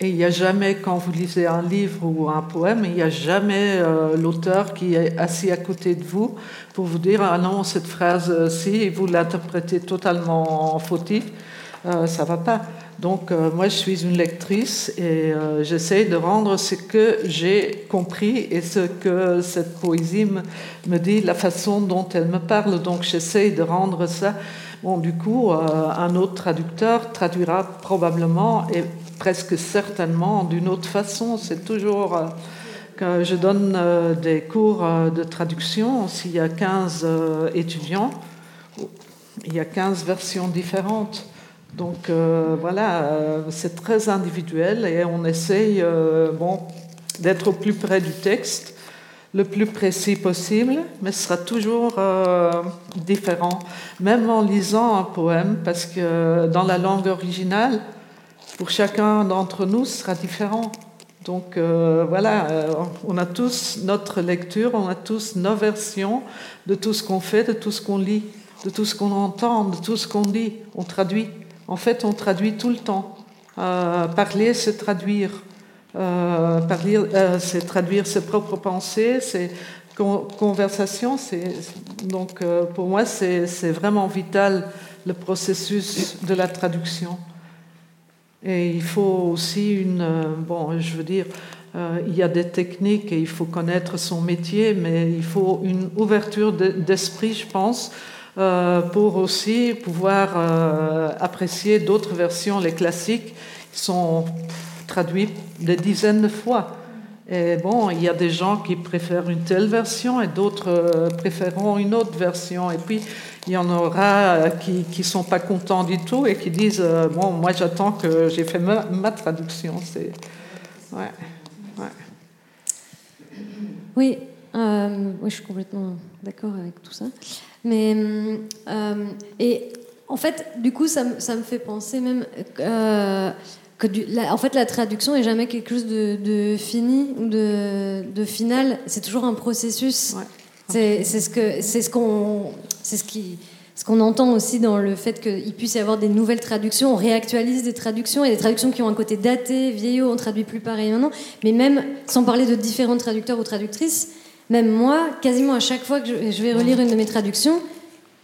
Et il n'y a jamais, quand vous lisez un livre ou un poème, il n'y a jamais l'auteur qui est assis à côté de vous pour vous dire Ah non, cette phrase-ci, vous l'interprétez totalement fautif, ça ne va pas. Donc euh, moi, je suis une lectrice et euh, j'essaie de rendre ce que j'ai compris et ce que cette poésie me, dit, la façon dont elle me parle. Donc j'essaie de rendre ça. Bon, du coup, euh, un autre traducteur traduira probablement et presque certainement d'une autre façon. C'est toujours que je donne des cours de traduction. S'il y a 15 étudiants, il y a 15 versions différentes. Donc euh, voilà, euh, c'est très individuel et on essaye euh, bon, d'être au plus près du texte, le plus précis possible, mais ce sera toujours différent, même en lisant un poème, parce que dans la langue originale, pour chacun d'entre nous, ce sera différent. Donc voilà, on a tous notre lecture, on a tous nos versions de tout ce qu'on fait, de tout ce qu'on lit, de tout ce qu'on entend, de tout ce qu'on dit, on traduit. En fait, on traduit tout le temps. Euh, parler, c'est traduire. Euh, euh, c'est traduire ses propres pensées, ses conversations. Donc, pour moi, c'est vraiment vital le processus de la traduction. Et il faut aussi une. Bon, je veux dire, il y a des techniques et il faut connaître son métier, mais il faut une ouverture d'esprit, je pense, pour aussi pouvoir euh, apprécier d'autres versions. Les classiques sont traduits des dizaines de fois. Et bon, il y a des gens qui préfèrent une telle version et d'autres euh, préféreront une autre version. Et puis, il y en aura qui ne sont pas contents du tout et qui disent Bon, moi j'attends que j'ai fait ma, traduction. Oui, oui, je suis complètement d'accord avec tout ça. Mais, euh, et en fait, du coup, ça, ça me fait penser même euh, que la, en fait, la traduction est jamais quelque chose de, fini ou de, de, final. C'est toujours un processus. C'est ce que c'est ce qu'on c'est ce qui ce qu'on entend aussi dans le fait qu'il puisse y avoir des nouvelles traductions, on réactualise des traductions, et des traductions qui ont un côté daté, vieillot, on traduit plus pareil maintenant, mais même sans parler de différents traducteurs ou traductrices, même moi, quasiment à chaque fois que je vais relire une de mes traductions,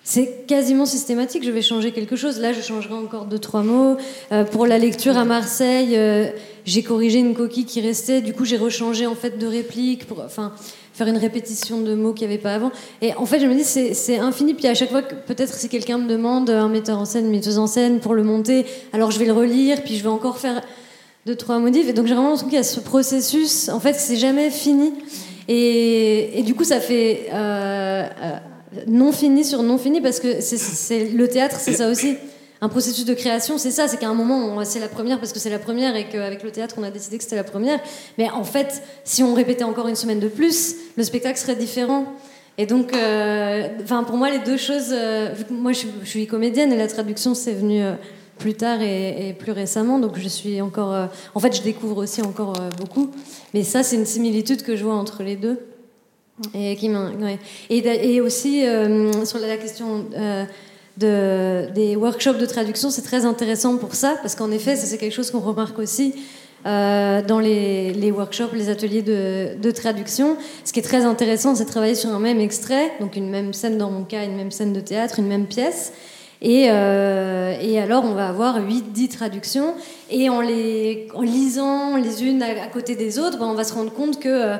c'est quasiment systématique. Je vais changer quelque chose. Là, je changerai encore deux, trois mots. Euh, pour la lecture à Marseille, euh, j'ai corrigé une coquille qui restait. Du coup, j'ai rechangé en fait de réplique pour, enfin, faire une répétition de mots qu'il n'y avait pas avant. Et en fait, je me dis, c'est infini. Puis à chaque fois, peut-être si quelqu'un me demande un metteur en scène, une metteuse en scène pour le monter, alors je vais le relire, puis je vais encore faire deux, trois modifs. Et donc, j'ai vraiment l'impression qu'il y a ce processus. En fait, c'est jamais fini. Et, du coup, ça fait euh, euh, non fini sur non fini parce que c'est le théâtre, c'est ça aussi. Un processus de création, c'est ça, c'est qu'à un moment, c'est la première parce que c'est la première et qu'avec le théâtre, on a décidé que c'était la première. Mais en fait, si on répétait encore une semaine de plus, le spectacle serait différent. Et donc, euh, pour moi, les deux choses. moi, je, suis comédienne et la traduction, c'est venu plus tard et, plus récemment. Donc je suis encore. Euh, en fait, je découvre aussi encore euh, beaucoup. Mais ça, c'est une similitude que je vois entre les deux. Et, qui et, et, aussi, euh, sur la question de, des workshops de traduction, c'est très intéressant pour ça, parce qu'en effet, c'est quelque chose qu'on remarque aussi. dans les, workshops, les ateliers de, traduction. Ce qui est très intéressant, c'est de travailler sur un même extrait, donc une même scène dans mon cas, une même scène de théâtre, une même pièce. Et, euh, alors, on va avoir 8-10 traductions. Et en, les, en lisant les unes à, côté des autres, ben, on va se rendre compte que, euh,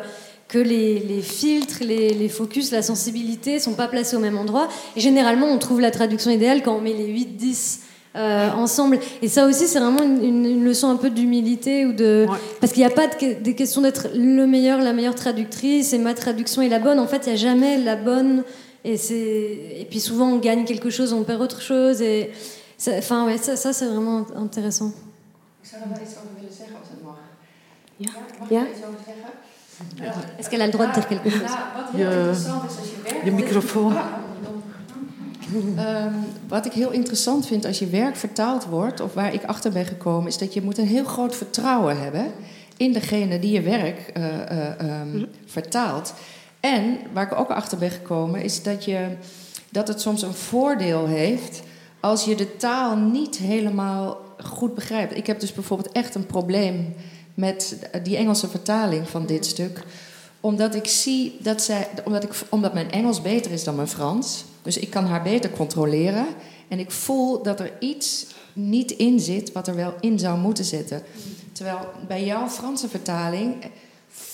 que les, filtres, les, les, focus, la sensibilité sont pas placés au même endroit. Et généralement, on trouve la traduction idéale quand on met les 8-10 euh, ensemble. Et ça aussi, c'est vraiment une, leçon un peu d'humilité ou de parce qu'il n'y a pas de, des questions d'être le meilleur, la meilleure traductrice et ma traduction est la bonne. En fait, il n'y a jamais la bonne. Et c'est et puis souvent on gagne quelque chose, on perd autre chose. Et enfin ouais, ça, ça c'est vraiment intéressant. Est-ce qu'elle a le droit de dire quelque chose Le microphone. Um, wat ik heel interessant vind als je werk vertaald wordt, of waar ik achter ben gekomen, is dat je moet een heel groot vertrouwen hebben in degene die je werk uh, uh, um, vertaalt. En waar ik ook achter ben gekomen, is dat, je, dat het soms een voordeel heeft als je de taal niet helemaal goed begrijpt. Ik heb dus bijvoorbeeld echt een probleem met die Engelse vertaling van dit stuk omdat ik zie dat zij, omdat, ik, omdat mijn Engels beter is dan mijn Frans. Dus ik kan haar beter controleren. En ik voel dat er iets niet in zit wat er wel in zou moeten zitten. Terwijl bij jouw Franse vertaling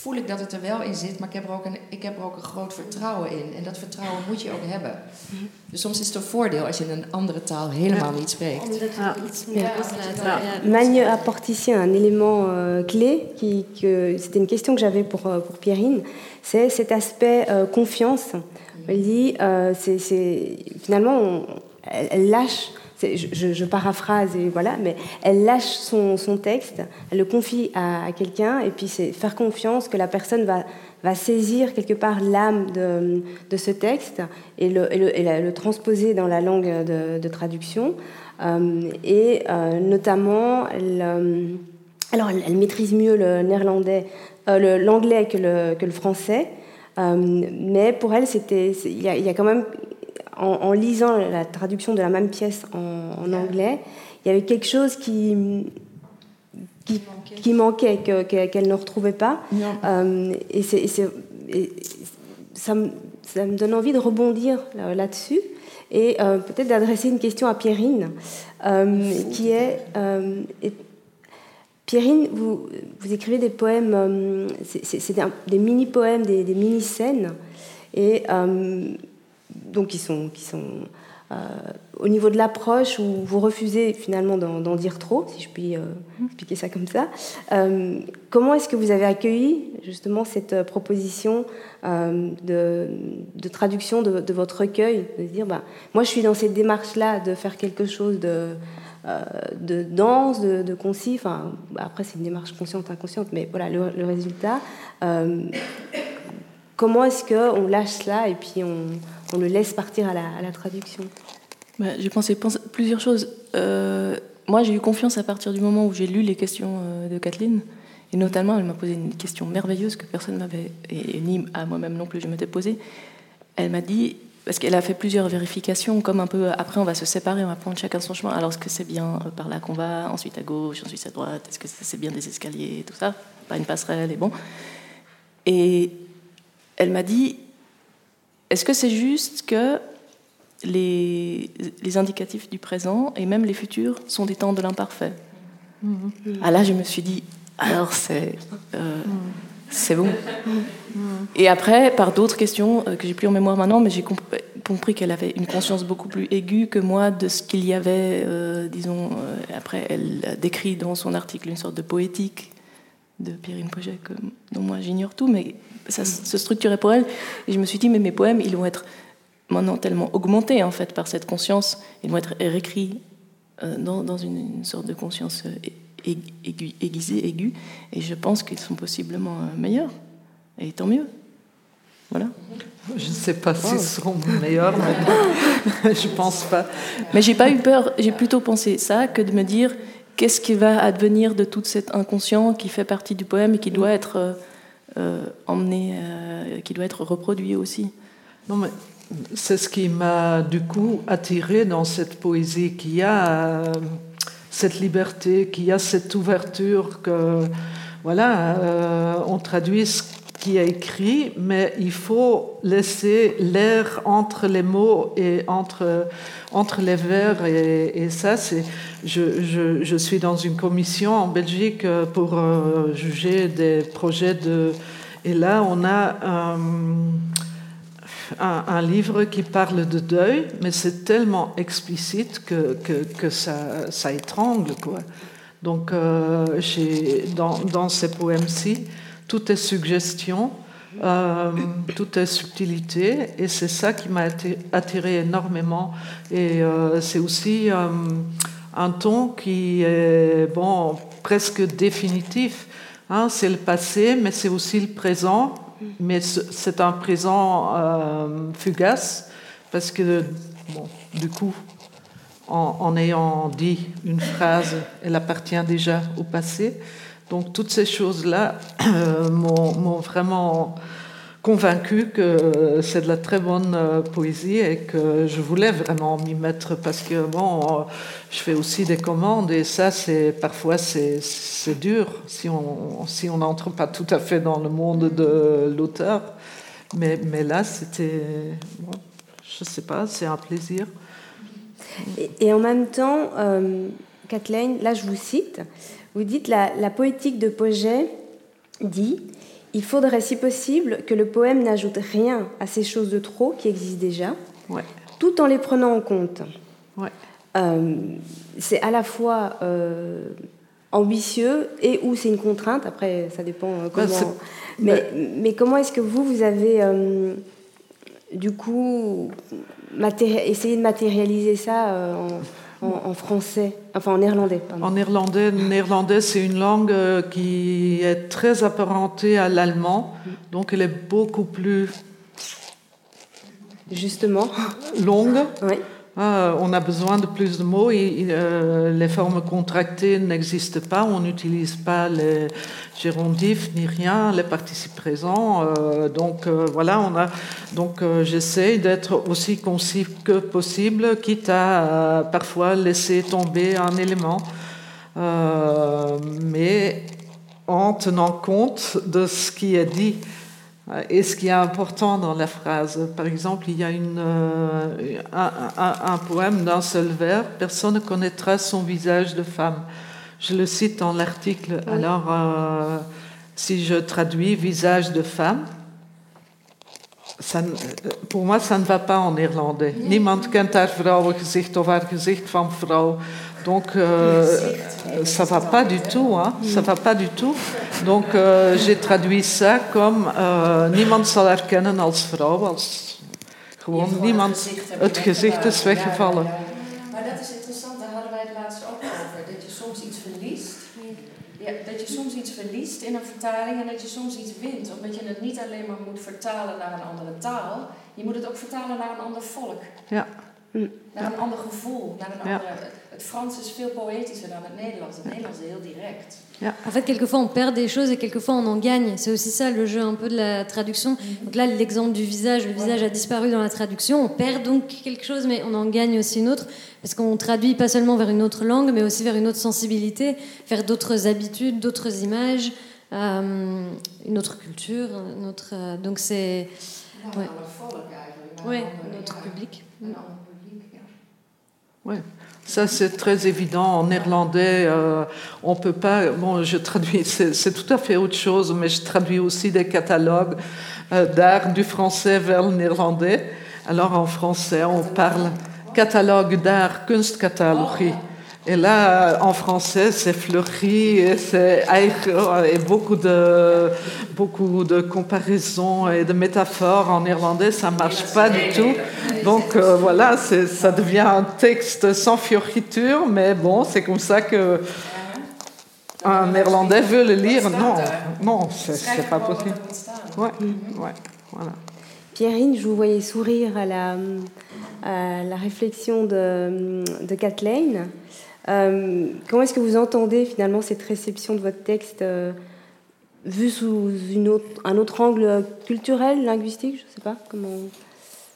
voel ik dat het er wel in zit, maar ik heb er ook een, ik heb er ook een groot vertrouwen in. En dat vertrouwen moet je ook hebben. Dus soms is het een voordeel als je een andere taal helemaal niet spreekt. Magne apporte ici un élément euh, clé, qui, que, c'était une question que j'avais pour, euh, pour Pierrine, c'est cet aspect euh, confiance. Elle dit, euh, c'est, finalement, elle lâche je, paraphrase et voilà, mais elle lâche son, texte, elle le confie à, quelqu'un et puis c'est faire confiance que la personne va, saisir quelque part l'âme de, ce texte et le, transposer dans la langue de, traduction. Euh, et euh, notamment, elle, euh, alors elle, maîtrise mieux le néerlandais, l'anglais que le, français. mais pour elle, il y, a quand même en, lisant la traduction de la même pièce en, anglais, il y avait quelque chose qui, qui, manquait, qu'elle ne retrouvait pas. Euh, et, ça, me, ça, me, donne envie de rebondir là-dessus et euh, peut-être d'adresser une question à Pierrine, euh, qui est... Pierrine, vous, vous, écrivez des poèmes, c'est des, mini-poèmes, des, des mini-scènes, et donc qui sont, qui sont euh, au niveau de l'approche où vous refusez finalement d'en dire trop, si je puis euh, expliquer ça comme ça. Euh, comment est-ce que vous avez accueilli justement cette proposition de, de, traduction de, votre recueil, de dire bah, moi je suis dans cette démarche-là de faire quelque chose de de danse, de, concis. Enfin, après, c'est une démarche consciente, inconsciente, mais voilà le, le résultat. comment est-ce qu'on lâche cela et puis on, on le laisse partir à la, traduction bah, J'ai pensé, plusieurs choses. Euh, moi, j'ai eu confiance à partir du moment où j'ai lu les questions euh, de Kathleen. Et notamment, elle m'a posé une question merveilleuse que personne m'avait, et ni à moi-même non plus, je m'étais posée. Elle m'a dit, parce qu'elle a fait plusieurs vérifications, comme un peu après on va se séparer, on va prendre chacun son chemin. Alors est-ce que c'est bien euh, par là qu'on va, ensuite à gauche, ensuite à droite, est-ce que c'est bien des escaliers, tout ça, pas une passerelle, et bon. Et elle m'a dit, est-ce que c'est juste que les, les, indicatifs du présent et même les futurs sont des temps de l'imparfait mm-hmm. Ah là, je me suis dit, alors c'est euh, c'est bon. Mm-hmm. Et après, par d'autres questions euh, que j'ai plus en mémoire maintenant, mais j'ai compris qu'elle avait une conscience beaucoup plus aiguë que moi de ce qu'il y avait, euh, disons, après, elle décrit dans son article une sorte de poétique de Pierrine Poget, dont moi j'ignore tout, mais ça se structurait pour elle. Et je me suis dit, mais mes poèmes, ils vont être maintenant tellement augmentés en fait par cette conscience, ils vont être réécrits euh, dans, une, sorte de conscience euh, aiguisée, aiguë, et je pense qu'ils sont possiblement euh, meilleurs. Et tant mieux. Voilà. Je ne sais pas s'ils seront meilleurs, mais je pense pas. Mais j'ai pas eu peur, j'ai plutôt pensé ça que de me dire qu'est-ce qui va advenir de tout cet inconscient qui fait partie du poème et qui doit être euh, emmené, euh, qui doit être reproduit aussi. Non, mais c'est ce qui m'a du coup attiré dans cette poésie qu'il y a. cette liberté, qu'il y a cette ouverture, que voilà, euh, on traduit qui est écrit, mais il faut laisser l'air entre les mots et entre, entre les vers. Et, ça, c'est. Je, je, je, suis dans une commission en Belgique pour euh, juger des projets de. Et là, on a un, un, livre qui parle de deuil, mais c'est tellement explicite que, que, que ça, ça, étrangle, quoi. Donc, euh, dans, dans, ces poèmes-ci, tout est suggestion, euh, tout est subtilité, et c'est ça qui m'a attiré énormément. Et euh, c'est aussi euh, un ton qui est bon, presque définitif. Hein, c'est le passé, mais c'est aussi le présent, mais c'est un présent fugace, parce que, bon, du coup, en, en, ayant dit une phrase, elle appartient déjà au passé. Donc toutes ces choses-là euh, m'ont vraiment convaincu que c'est de la très bonne euh, poésie et que je voulais vraiment m'y mettre parce que bon, euh, je fais aussi des commandes et ça, c'est parfois c'est dur si on si on n'entre pas tout à fait dans le monde de l'auteur. Mais, là, c'était, bon, je sais pas, c'est un plaisir. Et, en même temps, Kathleen, là, je vous cite. Vous dites la, la poétique de Poget dit il faudrait, si possible, que le poème n'ajoute rien à ces choses de trop qui existent déjà, tout en les prenant en compte. Euh, c'est à la fois euh, ambitieux et ou c'est une contrainte. Après, ça dépend euh, comment. mais, mais, comment est-ce que vous, vous avez du coup essayé de matérialiser ça en en, français, enfin en néerlandais. En néerlandais, néerlandais c'est une langue euh, qui est très apparentée à l'allemand, donc elle est beaucoup plus justement longue. Oui. Ah, on a besoin de plus de mots euh, les formes contractées n'existent pas. On n'utilise pas les gérondifs ni rien, les participes présents. Euh, donc euh, voilà, on a. Donc j'essaie d'être aussi concis que possible, quitte à parfois laisser tomber un élément, mais en tenant compte de ce qui est dit. Et ce qui est important dans la phrase, par exemple, il y a une, euh, un, poème d'un seul vers, Personne ne connaîtra son visage de femme. Je le cite dans l'article. Alors, euh, si je traduis visage de femme, ça, pour moi, ça ne va pas en néerlandais. Niemand kent haar vrouwengezicht of haar gezicht van vrouw. Donc, euh, ça va pas du tout, hein, ça va pas du tout. Donc, euh, j'ai traduit ça comme uh, niemand zal herkennen als vrouw, als gewoon niemand. Het gezicht is weggevallen. Maar dat is interessant, daar hadden wij het laatst ook over. Dat je soms iets verliest. Ja, dat je soms iets verliest in een vertaling en dat je soms iets wint. Omdat je het niet alleen maar moet vertalen naar een andere taal, je moet het ook vertalen naar een ander volk. Ja. Naar een ander gevoel, naar een andere. Het Frans is veel poëtischer dan het Nederlands. Het Nederlands est heel direct. En fait, quelquefois on perd des choses et quelquefois on en gagne. C'est aussi ça le jeu un peu de la traduction. Mhm. Donc là, l'exemple du visage, le visage a disparu dans la traduction. On perd donc quelque chose, mais on en gagne aussi une autre. Parce qu'on traduit pas seulement vers une autre langue, mais aussi vers une autre sensibilité, vers d'autres habitudes, d'autres images, euh, une autre culture. Une autre, euh, donc c'est. Ouais. notre public. Ouais. Ça, c'est très évident. En néerlandais, euh, on peut pas. Bon, je traduis, c'est tout à fait autre chose, mais je traduis aussi des catalogues euh, d'art du français vers le néerlandais. Alors, en français, on parle catalogue d'art, kunstcatalogie. Et là, en français, c'est fleuri et c'est et beaucoup de, beaucoup de comparaisons et de métaphores. En néerlandais, ça marche pas du tout. Donc euh, voilà, ça devient un texte sans fioriture, mais bon, c'est comme ça que un néerlandais veut le lire. Non, non, c'est pas possible. Ouais, ouais, voilà. Pierrine, je vous voyais sourire à la, à la réflexion de, de Kathleen. Euh, comment est-ce que vous entendez finalement cette réception de votre texte euh, vu sous une autre, un autre angle culturel, linguistique Je ne sais pas comment.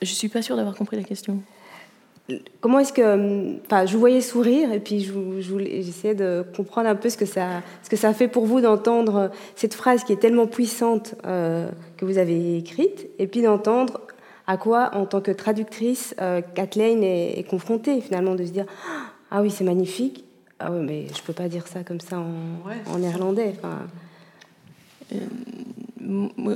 Je suis pas sûre d'avoir compris la question. comment est-ce que, enfin, je vous voyais sourire et puis j'essayais de comprendre un peu ce que ça, ce que ça fait pour vous d'entendre cette phrase qui est tellement puissante euh, que vous avez écrite et puis d'entendre à quoi, en tant que traductrice, euh, Kathleen est, confrontée finalement, de se dire ah oui c'est magnifique, ah oui mais je peux pas dire ça comme ça en, en néerlandais. Enfin, euh,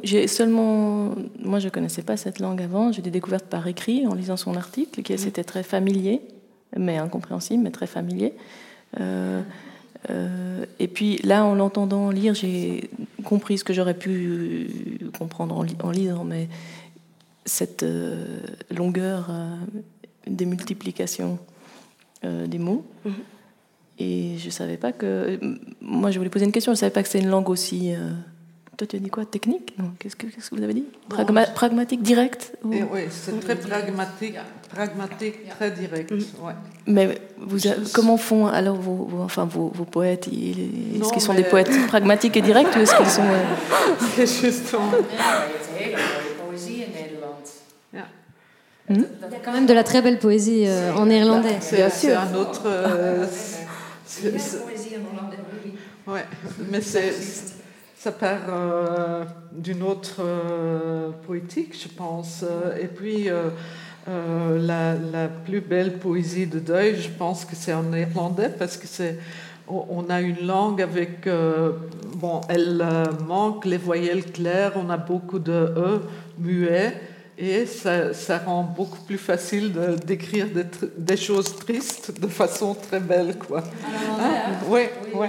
j'ai seulement, moi je connaissais pas cette langue avant, j'ai des découvertes par écrit en lisant son article, qui c'était très familier, mais incompréhensible, mais très familier. Euh, euh, et puis là, en l'entendant lire, j'ai compris ce que j'aurais pu comprendre en, lisant, mais cette longueur des multiplications des mots. Mm-hmm. Et je savais pas que. Moi, je voulais poser une question. Je savais pas que c'est une langue aussi toi, tu as dit quoi Technique? Qu'est-ce que, vous avez dit? Pragmatique, direct Oui, c'est très pragmatique, pragmatique très direct. Mm. Mais vous comment font alors vos, enfin, vos, poètes? Est-ce qu'ils sont des poètes pragmatiques et directs ou est-ce qu'ils sont. Euh... C'est justement. Hmm? Il y a quand même de la très belle poésie euh, en néerlandais. C'est un autre. Euh, c'est, poésie en néerlandais, oui. Ouais, mais c'est ça part euh, d'une autre euh, poétique, je pense. Et puis, euh, la, la, plus belle poésie de deuil, je pense que c'est en néerlandais, parce que c'est on a une langue avec bon elle manque les voyelles claires on a beaucoup de e muets et ça, ça rend beaucoup plus facile de, d'écrire des, des, choses tristes de façon très belle quoi hein? oui, oui.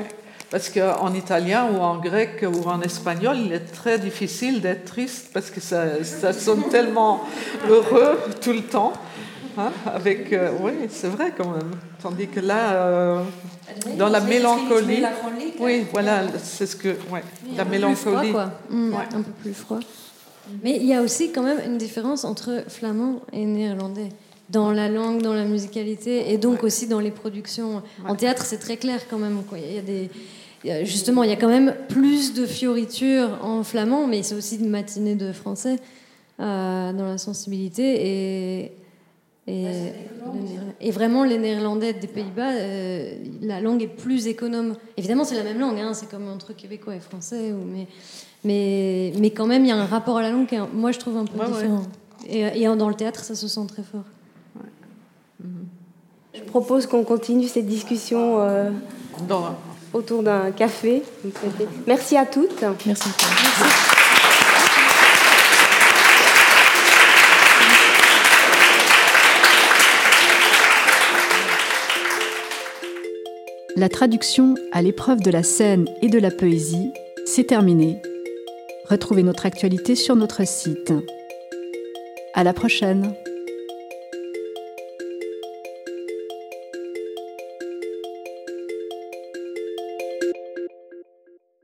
Parce qu'en italien ou en grec ou en espagnol, il est très difficile d'être triste parce que ça, ça sonne tellement heureux tout le temps. Hein, avec, euh, oui, c'est vrai quand même. Tandis que là, euh, dans la mélancolie, oui, voilà, c'est ce que, ouais, la mélancolie, froid, mm, un peu plus froid. Mais il y a aussi quand même une différence entre flamand et néerlandais dans la langue, dans la musicalité et donc aussi dans les productions. En théâtre, c'est très clair quand même. Quoi. Il y a des justement, il y a quand même plus de fioritures en flamand, mais c'est aussi une matinée de français euh, dans la sensibilité. Et, et, vraiment, les néerlandais des Pays-Bas, euh, la langue est plus économe. Évidemment, c'est la même langue, hein, c'est comme entre québécois et français, ou, mais, mais, mais quand même, il y a un rapport à la langue qui, moi, je trouve un peu différent. Et, dans le théâtre, ça se sent très fort. Je propose qu'on continue cette discussion. Euh, dans autour d'un café. Merci à toutes. Merci. Merci. La traduction à l'épreuve de la scène et de la poésie, c'est terminé. Retrouvez notre actualité sur notre site. À la prochaine.